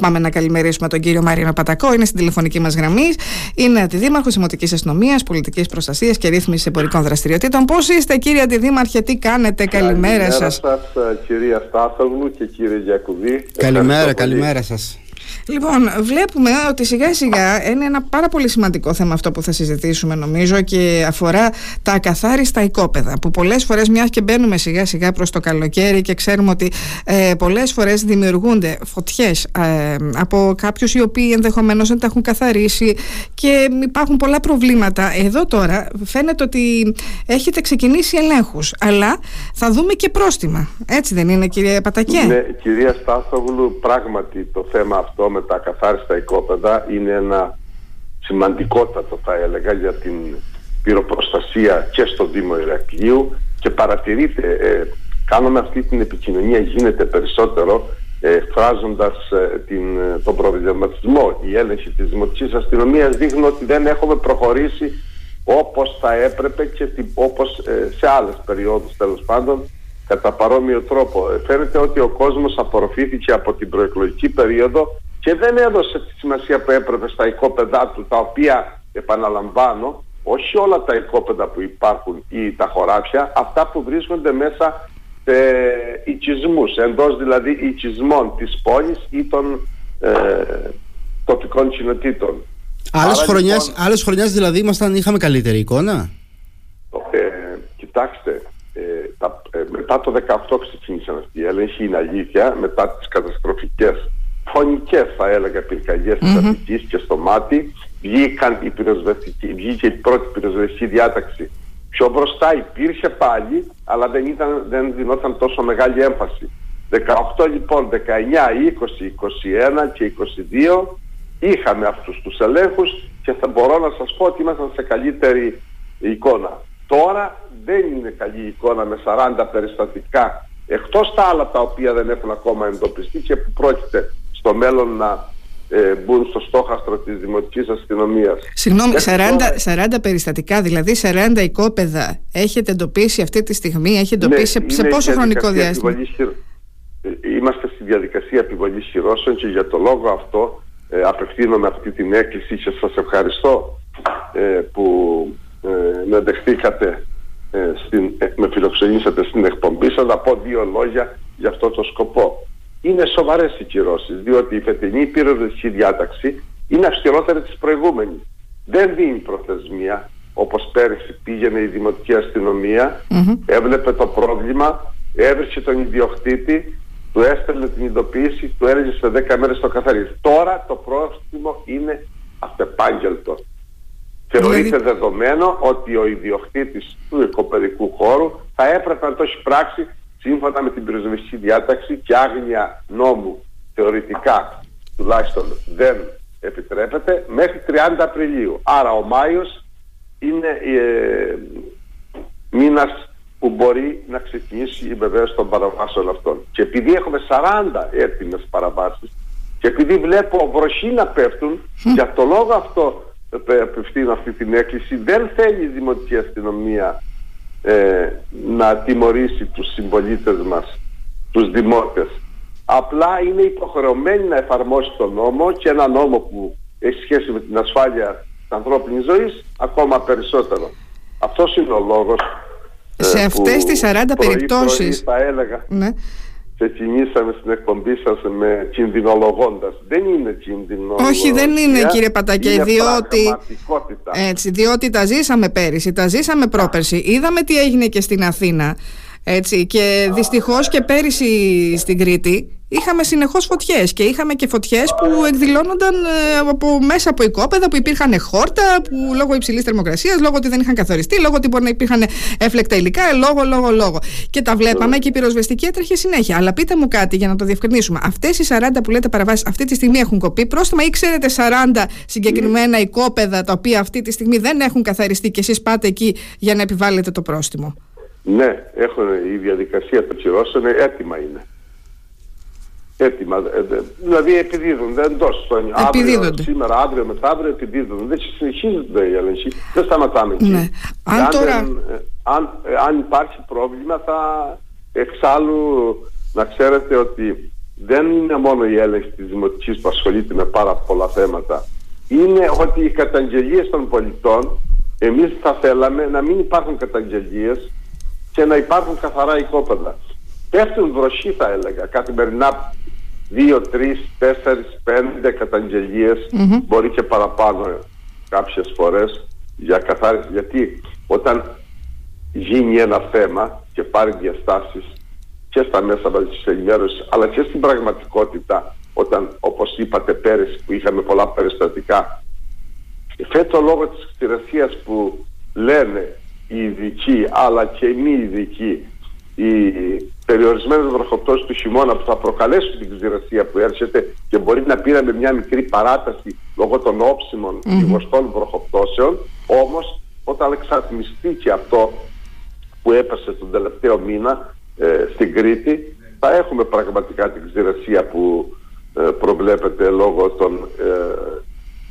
Πάμε να καλημερίσουμε τον κύριο Μαρίνο Πατακό. Είναι στην τηλεφωνική μας γραμμή. Είναι αντιδήμαρχος Δημοτικής Αστυνομίας, Πολιτικής Προστασίας και Ρύθμισης Εμπορικών Δραστηριοτήτων. Πώς είστε, κύριε Αντιδήμαρχε, τι κάνετε, καλημέρα σας. Καλημέρα σα, κυρία Στάθογλου και κύριε Γιακουδή. Καλημέρα, καλημέρα σας. Λοιπόν, βλέπουμε ότι σιγά σιγά είναι ένα πάρα πολύ σημαντικό θέμα αυτό που θα συζητήσουμε νομίζω και αφορά τα ακαθάριστα οικόπεδα που πολλές φορές μιας και μπαίνουμε σιγά σιγά προς το καλοκαίρι και ξέρουμε ότι ε, πολλές φορές δημιουργούνται φωτιές ε, από κάποιους οι οποίοι ενδεχομένως δεν τα έχουν καθαρίσει και υπάρχουν πολλά προβλήματα. Εδώ τώρα φαίνεται ότι έχετε ξεκινήσει ελέγχους αλλά θα δούμε και πρόστιμα. Έτσι δεν είναι κυρία Πατακέ; Ναι, κυρία Στάθογλου, πράγματι το θέμα αυτό με τα καθάριστα οικόπεδα είναι ένα σημαντικότατο θα έλεγα για την πυροπροστασία και στο Δήμο Ηρακλείου και παρατηρείτε, ε, κάνουμε αυτή την επικοινωνία γίνεται περισσότερο ε, εκφράζοντας ε, την, ε, τον προβληματισμό. Η έλεγχη της Δημοτικής Αστυνομίας δείχνει ότι δεν έχουμε προχωρήσει όπως θα έπρεπε και την, όπως ε, σε άλλες περιόδους τέλος πάντων κατά παρόμοιο τρόπο. Φαίνεται ότι ο κόσμος απορροφήθηκε από την προεκλογική περίοδο και δεν έδωσε τη σημασία που έπρεπε στα οικόπεδά του, τα οποία επαναλαμβάνω, όχι όλα τα οικόπεδα που υπάρχουν ή τα χωράφια, αυτά που βρίσκονται μέσα σε οικισμούς, εντός δηλαδή οικισμών της πόλης ή των ε, τοπικών κοινοτήτων. Άλλες χρονιάς, λοιπόν, άλλες χρονιάς δηλαδή ήμασταν, είχαμε καλύτερη εικόνα; Ε, κοιτάξτε, ε, τα, ε, μετά το 18 ξεκίνησαν αυτοί οι έλεγχοι, είναι αλήθεια, μετά τις καταστροφικές φωνικές θα έλεγα πυρκαγιές mm-hmm. της και στο μάτι βγήκαν η βγήκε η πρώτη πυροσβεστική διάταξη πιο μπροστά υπήρχε πάλι αλλά δεν, ήταν, δεν δινόταν τόσο μεγάλη έμφαση 18 λοιπόν, 19, 20, 21 και 22 είχαμε αυτούς τους ελέγχους και θα μπορώ να σας πω ότι ήμασταν σε καλύτερη εικόνα. Τώρα δεν είναι καλή εικόνα με 40 περιστατικά εκτός τα άλλα τα οποία δεν έχουν ακόμα εντοπιστεί και που πρόκειται στο μέλλον να ε, μπουν στο στόχαστρο της Δημοτικής Αστυνομίας. Συγγνώμη, 40, 40 περιστατικά, δηλαδή 40 οικόπεδα έχετε εντοπίσει αυτή τη στιγμή, έχετε ναι, εντοπίσει σε, πόσο χρονικό διάστημα; Ε, είμαστε στη διαδικασία επιβολής χειρώσεων και για το λόγο αυτό ε, απευθύνομαι αυτή την έκκληση και σας ευχαριστώ ε, που ε, με δεχτήκατε ε, στην, με φιλοξενήσατε στην εκπομπή σας να πω δύο λόγια για αυτό το σκοπό είναι σοβαρές οι κυρώσεις, διότι η φετινή πυροδοτική διάταξη είναι αυστηρότερη της προηγούμενης. Δεν δίνει προθεσμία, όπως πέρυσι πήγαινε η Δημοτική έβλεπε το πρόβλημα, έβρισε τον ιδιοκτήτη, του έστελνε την ειδοποίηση, του έλεγε σε 10 μέρες το καθαρίζει. Τώρα το πρόστιμο είναι αυτεπάγγελτο. Θεωρείται δηλαδή- δεδομένο ότι ο ιδιοκτήτης του οικοπαιδικού χώρου θα έπρεπε να το έχει πράξει σύμφωνα με την πυροσβεστική διάταξη και άγνοια νόμου θεωρητικά τουλάχιστον δεν επιτρέπεται μέχρι 30 Απριλίου. Άρα ο Μάιος είναι ε, μήνας που μπορεί να ξεκινήσει η βεβαίωση των παραβάσεων αυτών. Και επειδή έχουμε 40 έτοιμες παραβάσεις και επειδή βλέπω βροχή να πέφτουν, για το λόγο αυτό απευθύνω αυτή την έκκληση, δεν θέλει η Δημοτική Αστυνομία ε, να τιμωρήσει τους συμπολίτες μας, τους δημότες. Απλά είναι υποχρεωμένη να εφαρμόσει τον νόμο και ένα νόμο που έχει σχέση με την ασφάλεια της ανθρώπινης ζωής ακόμα περισσότερο. Αυτός είναι ο λόγος σε ε, αυτές τις 40 περιπτώσεις θα έλεγα ναι ξεκινήσαμε στην εκπομπή σας με κινδυνολογώντας. Δεν είναι κινδυνολογία. Όχι, δεν είναι κύριε Πατακέ, είναι διότι. Έτσι, διότι τα ζήσαμε πέρυσι, τα ζήσαμε πρόπερσι. Είδαμε τι έγινε και στην Αθήνα. Έτσι, και δυστυχώς και πέρυσι στην Κρήτη είχαμε συνεχώς φωτιές και είχαμε και φωτιές που εκδηλώνονταν ε, από, μέσα από οικόπεδα που υπήρχαν χόρτα που λόγω υψηλής θερμοκρασίας, λόγω ότι δεν είχαν καθοριστεί, λόγω ότι μπορεί να υπήρχαν έφλεκτα υλικά, λόγω, λόγω, λόγω. Και τα βλέπαμε και η πυροσβεστική έτρεχε συνέχεια. Αλλά πείτε μου κάτι για να το διευκρινίσουμε. Αυτές οι 40 που λέτε παραβάσεις αυτή τη στιγμή έχουν κοπεί πρόστιμα ή ξέρετε 40 συγκεκριμένα οικόπεδα τα οποία αυτή τη στιγμή δεν έχουν καθαριστεί και εσείς πάτε εκεί για να επιβάλλετε το πρόστιμο; Ναι, έχουν, η διαδικασία των κυρώσεων έτοιμα είναι. Έτοιμα. Ε, δηλαδή επιδίδονται εντό των αύριο, σήμερα, αύριο, μεθαύριο επιδίδονται. Δεν συνεχίζονται οι έλεγχοι. Δεν σταματάμε εκεί. Ναι. Αν, τώρα... Ε, αν, ε, αν υπάρχει πρόβλημα θα εξάλλου να ξέρετε ότι δεν είναι μόνο η έλεγχη της Δημοτικής που ασχολείται με πάρα πολλά θέματα. Είναι ότι οι καταγγελίες των πολιτών, εμείς θα θέλαμε να μην υπάρχουν καταγγελίες και να υπάρχουν καθαρά οικόπεδα. Πέφτουν βροχή θα έλεγα, καθημερινά δύο, τρεις, τέσσερις, πέντε καταγγελίες, μπορεί και παραπάνω κάποιες φορές για καθάριση. Γιατί όταν γίνει ένα θέμα και πάρει διαστάσεις και στα μέσα μαζικής ενημέρωσης αλλά και στην πραγματικότητα όταν όπως είπατε πέρυσι που είχαμε πολλά περιστατικά φέτο λόγω της ξηρασίας που λένε οι ειδικοί αλλά και οι μη ειδικοί οι περιορισμένες βροχοπτώσεις του χειμώνα που θα προκαλέσουν την ξηρασία που έρχεται και μπορεί να πήραμε μια μικρή παράταση λόγω των όψιμων mm-hmm. βροχοπτώσεων όμως όταν εξατμιστεί και αυτό που έπεσε τον τελευταίο μήνα ε, στην Κρήτη θα έχουμε πραγματικά την ξηρασία που ε, προβλέπεται λόγω των ε,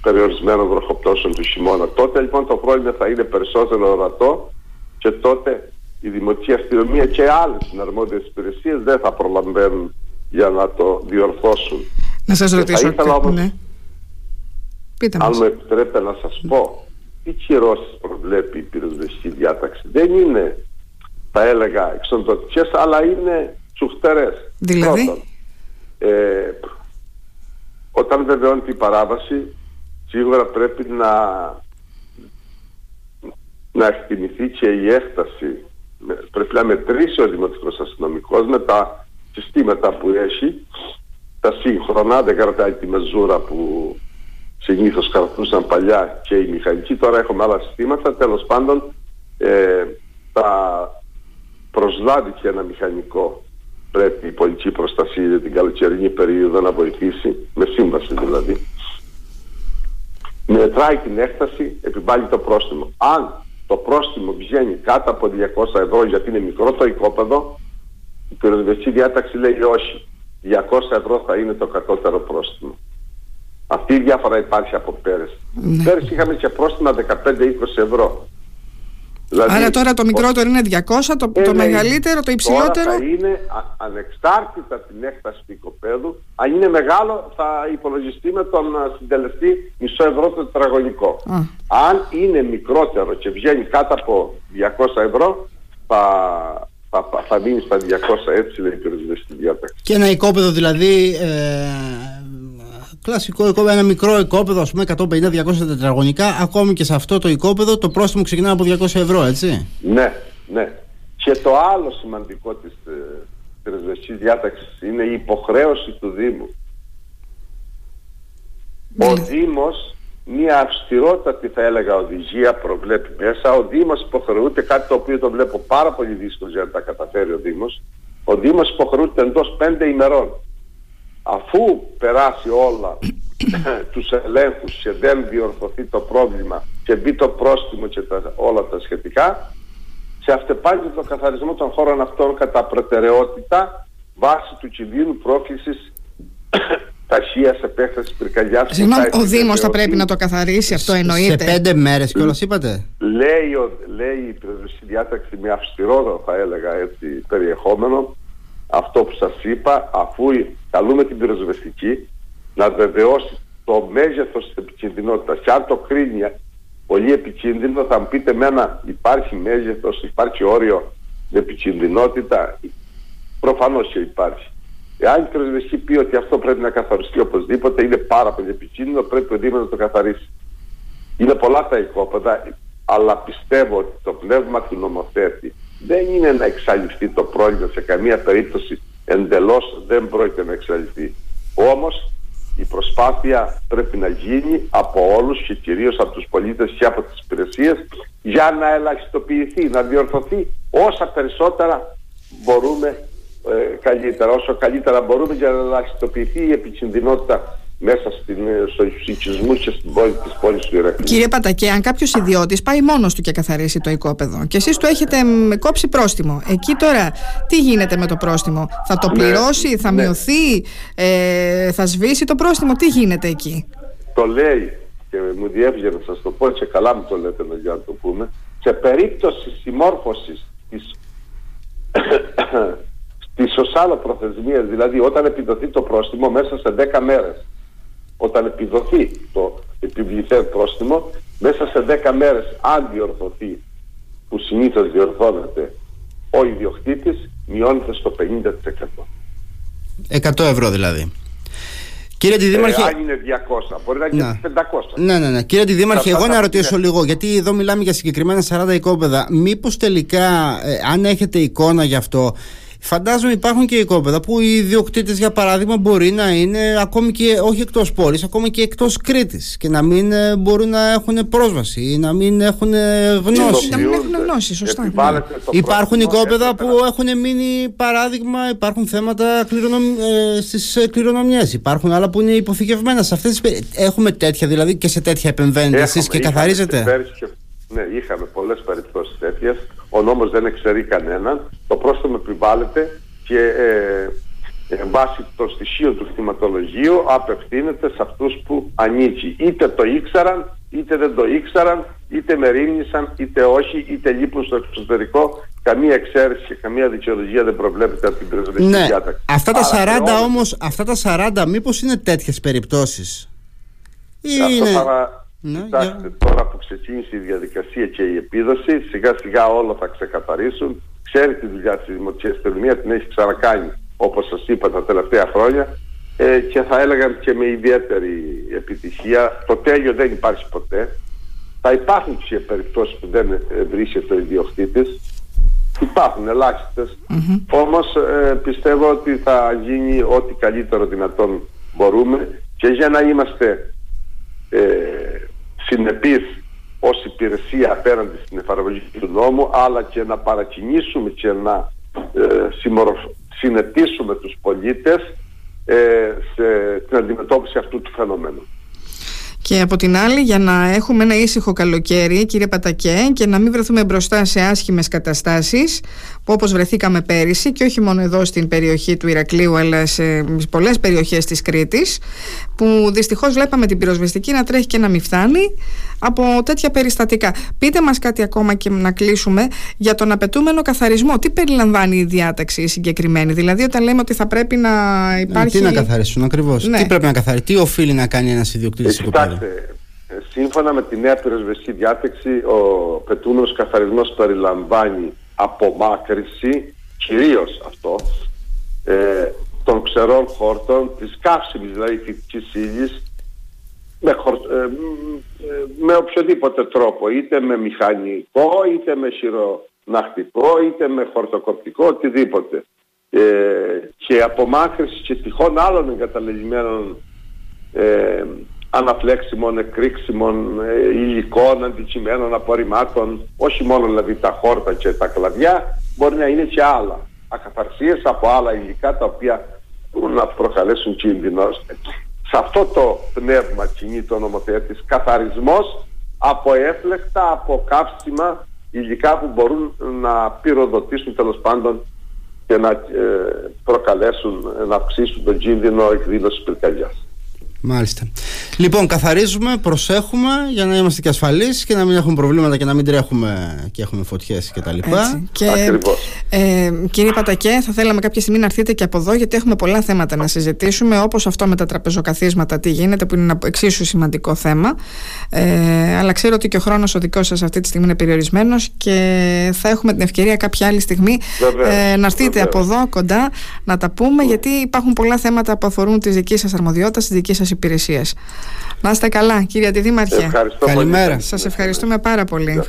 περιορισμένων βροχοπτώσεων του χειμώνα. Τότε λοιπόν το πρόβλημα θα είναι περισσότερο ορατό και τότε η Δημοτική Αστυνομία και άλλες συναρμόδιες υπηρεσίες δεν θα προλαμβάνουν για να το διορθώσουν. Να σας ρωτήσω. Θα όμως, ναι. Πείτε αν μου επιτρέπετε να σας πω, τι κυρώσεις προβλέπει η πυροσβεστική διάταξη. Δεν είναι θα έλεγα εξοντοτικές αλλά είναι τσουχτερές. Δηλαδή; Πρώτον, ε, όταν βεβαιώνει η παράβαση σίγουρα πρέπει να να εκτιμηθεί και η έκταση πρέπει να μετρήσει ο Δημοτικός Αστυνομικός με τα συστήματα που έχει τα σύγχρονα, δεν κρατάει τη μεζούρα που συνήθως κρατούσαν παλιά και οι μηχανικοί τώρα έχουμε άλλα συστήματα τέλος πάντων ε, τα προσλάβει και ένα μηχανικό πρέπει η πολιτική προστασία για την καλοκαιρινή περίοδο να βοηθήσει, με σύμβαση δηλαδή. Μετράει την έκταση, επιβάλλει το πρόστιμο. Αν το πρόστιμο βγαίνει κάτω από 200 ευρώ γιατί είναι μικρό το οικόπεδο, η πυροδοτική διάταξη λέει όχι. 200 ευρώ θα είναι το κατώτερο πρόστιμο. Αυτή η διάφορα υπάρχει από πέρυσι. Ναι. Πέρυσι είχαμε και πρόστιμα 15-20 ευρώ. Δηλαδή, Άρα τώρα το μικρότερο είναι 200, το, το μεγαλύτερο, το υψηλότερο. Τώρα θα είναι ανεξάρτητα την έκταση του οικοπαίδου. Αν είναι μεγάλο θα υπολογιστεί με τον συντελεστή μισό ευρώ το τετραγωνικό. Αν είναι μικρότερο και βγαίνει κάτω από 200 ευρώ θα, θα, θα μείνει στα 200 έτσι λέει η διάταξη. Και ένα οικόπεδο δηλαδή ε, Κλασικό οικόπεδο, ένα μικρό οικόπεδο, ας πούμε 150-200 τετραγωνικά. Ακόμη και σε αυτό το οικόπεδο το πρόστιμο ξεκινά από 200 ευρώ, έτσι. Ναι, ναι. Και το άλλο σημαντικό της ε, διάταξης είναι η υποχρέωση του Δήμου. Ο ναι. Δήμος μια αυστηρότατη θα έλεγα οδηγία προβλέπει μέσα. Ο Δήμος υποχρεούται κάτι το οποίο το βλέπω πάρα πολύ δύσκολο για να τα καταφέρει ο Δήμος. Ο Δήμος υποχρεούται εντός πέντε ημερών αφού περάσει όλα τους ελέγχους και δεν διορθωθεί το πρόβλημα και μπει το πρόστιμο και τα, όλα τα σχετικά σε αυτεπάγγελτο το καθαρισμό των χώρων αυτών κατά προτεραιότητα βάσει του κινδύνου πρόκλησης ταχείας επέκτασης πυρκαγιάς. Συγγνώμη, ο Δήμος θα πρέπει να το καθαρίσει, αυτό εννοείται. Σε πέντε μέρες κιόλας είπατε; Λέει, λέει η πυροσβεστική διάταξη με αυστηρό, θα έλεγα έτσι, περιεχόμενο, αυτό που σας είπα, αφού καλούμε την πυροσβεστική να βεβαιώσει το μέγεθος της επικινδυνότητας και αν το κρίνει πολύ επικίνδυνο θα μου πείτε μένα υπάρχει μέγεθος, υπάρχει όριο επικινδυνότητα προφανώς και υπάρχει. Εάν η πυροσβεστική πει ότι αυτό πρέπει να καθαριστεί οπωσδήποτε είναι πάρα πολύ επικίνδυνο πρέπει ο Δήμος να το καθαρίσει. Είναι πολλά τα οικόπεδα αλλά πιστεύω ότι το πνεύμα του νομοθέτη δεν είναι να εξαλειφθεί το πρόβλημα σε καμία περίπτωση εντελώς δεν πρόκειται να εξαλειφθεί. Όμως η προσπάθεια πρέπει να γίνει από όλους και κυρίως από τους πολίτες και από τις υπηρεσίες για να ελαχιστοποιηθεί, να διορθωθεί όσα περισσότερα μπορούμε ε, καλύτερα, όσο καλύτερα μπορούμε για να ελαχιστοποιηθεί η επικινδυνότητα μέσα στην, στους οικισμούς και στην πόλη της πόλης του Ηρακλή. Κύριε Πατακέ, αν κάποιος ιδιώτης πάει μόνος του και καθαρίσει το οικόπεδο και εσείς του έχετε κόψει πρόστιμο, εκεί τώρα τι γίνεται με το πρόστιμο, θα το ναι, πληρώσει, θα ναι. μειωθεί, ε, θα σβήσει το πρόστιμο, τι γίνεται εκεί; Το λέει και μου διέβγαινε να σας το πω και καλά μου το λέτε για να το πούμε, σε περίπτωση συμμόρφωσης της τις ως άλλο προθεσμίες, δηλαδή όταν επιδοθεί το πρόστιμο μέσα σε 10 μέρες. Όταν επιδοθεί το επιβληθέν πρόστιμο, μέσα σε 10 μέρες αν διορθωθεί, που συνήθως διορθώνεται ο ιδιοκτήτης, μειώνεται στο 50%. 100 ευρώ δηλαδή. Κύριε Δήμαρχε. Ε, αν είναι 200, μπορεί να είναι 500. Ναι, ναι, ναι. Κύριε Δήμαρχε, εγώ να ρωτήσω λίγο, γιατί εδώ μιλάμε για συγκεκριμένα 40 οικόπεδα. Μήπως τελικά, ε, αν έχετε εικόνα γι' αυτό, Φαντάζομαι υπάρχουν και οικόπεδα που οι ιδιοκτήτες, για παράδειγμα, μπορεί να είναι ακόμη και όχι εκτός πόλης, ακόμη και εκτός Κρήτης και να μην ε, μπορούν να έχουν πρόσβαση ή να μην έχουν ε, γνώση. Να μην έχουν γνώση, σωστά. Ναι. Υπάρχουν οικόπεδα που έχουν μείνει παράδειγμα, υπάρχουν θέματα κληρονομ... ε, στις κληρονομιές. Υπάρχουν άλλα που είναι υποθηκευμένα. Σε αυτές τις... Έχουμε τέτοια δηλαδή και σε τέτοια επεμβαίνετε εσείς και καθαρίζετε; Ναι, είχαμε πολλές περιπτώσεις τέτοιες. Ο νόμος δεν εξαιρεί κανέναν. Το πρόστιμο επιβάλλεται και ε, ε, βάσει των στοιχείων του θυματολογίου απευθύνεται σε αυτούς που ανήκει. Είτε το ήξεραν, είτε δεν το ήξεραν, είτε μερίμνησαν, είτε όχι, είτε λείπουν στο εξωτερικό. Καμία εξαίρεση και καμία δικαιολογία δεν προβλέπεται από την πρεσβευτική ναι. διάταξη. Αυτά τα 40 όμως, αυτά τα 40 μήπως είναι τέτοιες περιπτώσεις; Αυτό παρα... Ναι, Κοιτάξτε, τώρα που ξεκίνησε η διαδικασία και η επίδοση, σιγά σιγά όλα θα ξεκαθαρίσουν. Ξέρει τη δουλειά της η αστυνομία την έχει ξανακάνει, όπως σας είπα, τα τελευταία χρόνια ε, και θα έλεγαν και με ιδιαίτερη επιτυχία. Το τέλειο δεν υπάρχει ποτέ. Θα υπάρχουν και περιπτώσεις που δεν βρίσκεται ο ιδιοκτήτης. Υπάρχουν ελάχιστες. Mm-hmm. Όμως ε, πιστεύω ότι θα γίνει ό,τι καλύτερο δυνατόν μπορούμε και για να είμαστε ε, συνεπείς ως υπηρεσία απέναντι στην εφαρμογή του νόμου αλλά και να παρακινήσουμε και να ε, συνετήσουμε τους πολίτες ε, σε την αντιμετώπιση αυτού του φαινομένου. Και από την άλλη, για να έχουμε ένα ήσυχο καλοκαίρι, κύριε Πατακέ, και να μην βρεθούμε μπροστά σε άσχημες καταστάσεις, που όπως βρεθήκαμε πέρυσι, και όχι μόνο εδώ στην περιοχή του Ηρακλείου, αλλά σε πολλές περιοχές της Κρήτης, που δυστυχώς βλέπαμε την πυροσβεστική να τρέχει και να μην φτάνει από τέτοια περιστατικά. Πείτε μας κάτι ακόμα και να κλείσουμε για τον απαιτούμενο καθαρισμό. Τι περιλαμβάνει η διάταξη συγκεκριμένη, Δηλαδή, όταν λέμε ότι θα πρέπει να υπάρχει. Τι να καθαρίσουν ακριβώς. Ναι. Τι πρέπει να καθαρίσει, τι οφείλει να κάνει ένας ιδιοκτήτης σύμφωνα με τη νέα πυροσβεστική διάταξη, ο πετούμενος καθαρισμός περιλαμβάνει απομάκρυση, κυρίως αυτό, ε, των ξερών χόρτων, της καύσιμης δηλαδή φυτικής ύλης, με, ε, με οποιοδήποτε τρόπο, είτε με μηχανικό, είτε με χειροναχτικό, είτε με χορτοκοπτικό, οτιδήποτε. Ε, και απομάκρυση και τυχόν άλλων εγκαταλελειμμένων ε, αναφλέξιμων, εκρήξιμων ε, υλικών, αντικειμένων, απορριμμάτων, όχι μόνο δηλαδή τα χόρτα και τα κλαδιά, μπορεί να είναι και άλλα. Ακαθαρσίες από άλλα υλικά τα οποία μπορούν να προκαλέσουν κίνδυνο. Σε αυτό το πνεύμα κινεί το νομοθέτης καθαρισμός από έφλεκτα, από καύσιμα υλικά που μπορούν να πυροδοτήσουν τέλος πάντων και να ε, προκαλέσουν, να αυξήσουν τον κίνδυνο εκδήλωσης πυρκαγιάς. Μάλιστα. Λοιπόν, καθαρίζουμε, προσέχουμε για να είμαστε και ασφαλείς και να μην έχουμε προβλήματα και να μην τρέχουμε και έχουμε φωτιές κτλ. Και, ε, κύριε Πατακέ, θα θέλαμε κάποια στιγμή να έρθετε και από εδώ, γιατί έχουμε πολλά θέματα να συζητήσουμε, όπως αυτό με τα τραπεζοκαθίσματα, τι γίνεται, που είναι ένα εξίσου σημαντικό θέμα. Ε, αλλά ξέρω ότι και ο χρόνος ο δικός σας αυτή τη στιγμή είναι περιορισμένος και θα έχουμε την ευκαιρία κάποια άλλη στιγμή ε, να έρθετε από εδώ κοντά να τα πούμε, γιατί υπάρχουν πολλά θέματα που αφορούν τη δική σας αρμοδιότητα, τη δική σας υπηρεσίας. Να είστε καλά, κύριε Αντιδήμαρχε. Ευχαριστώ Καλημέρα. Σας ευχαριστούμε πάρα πολύ.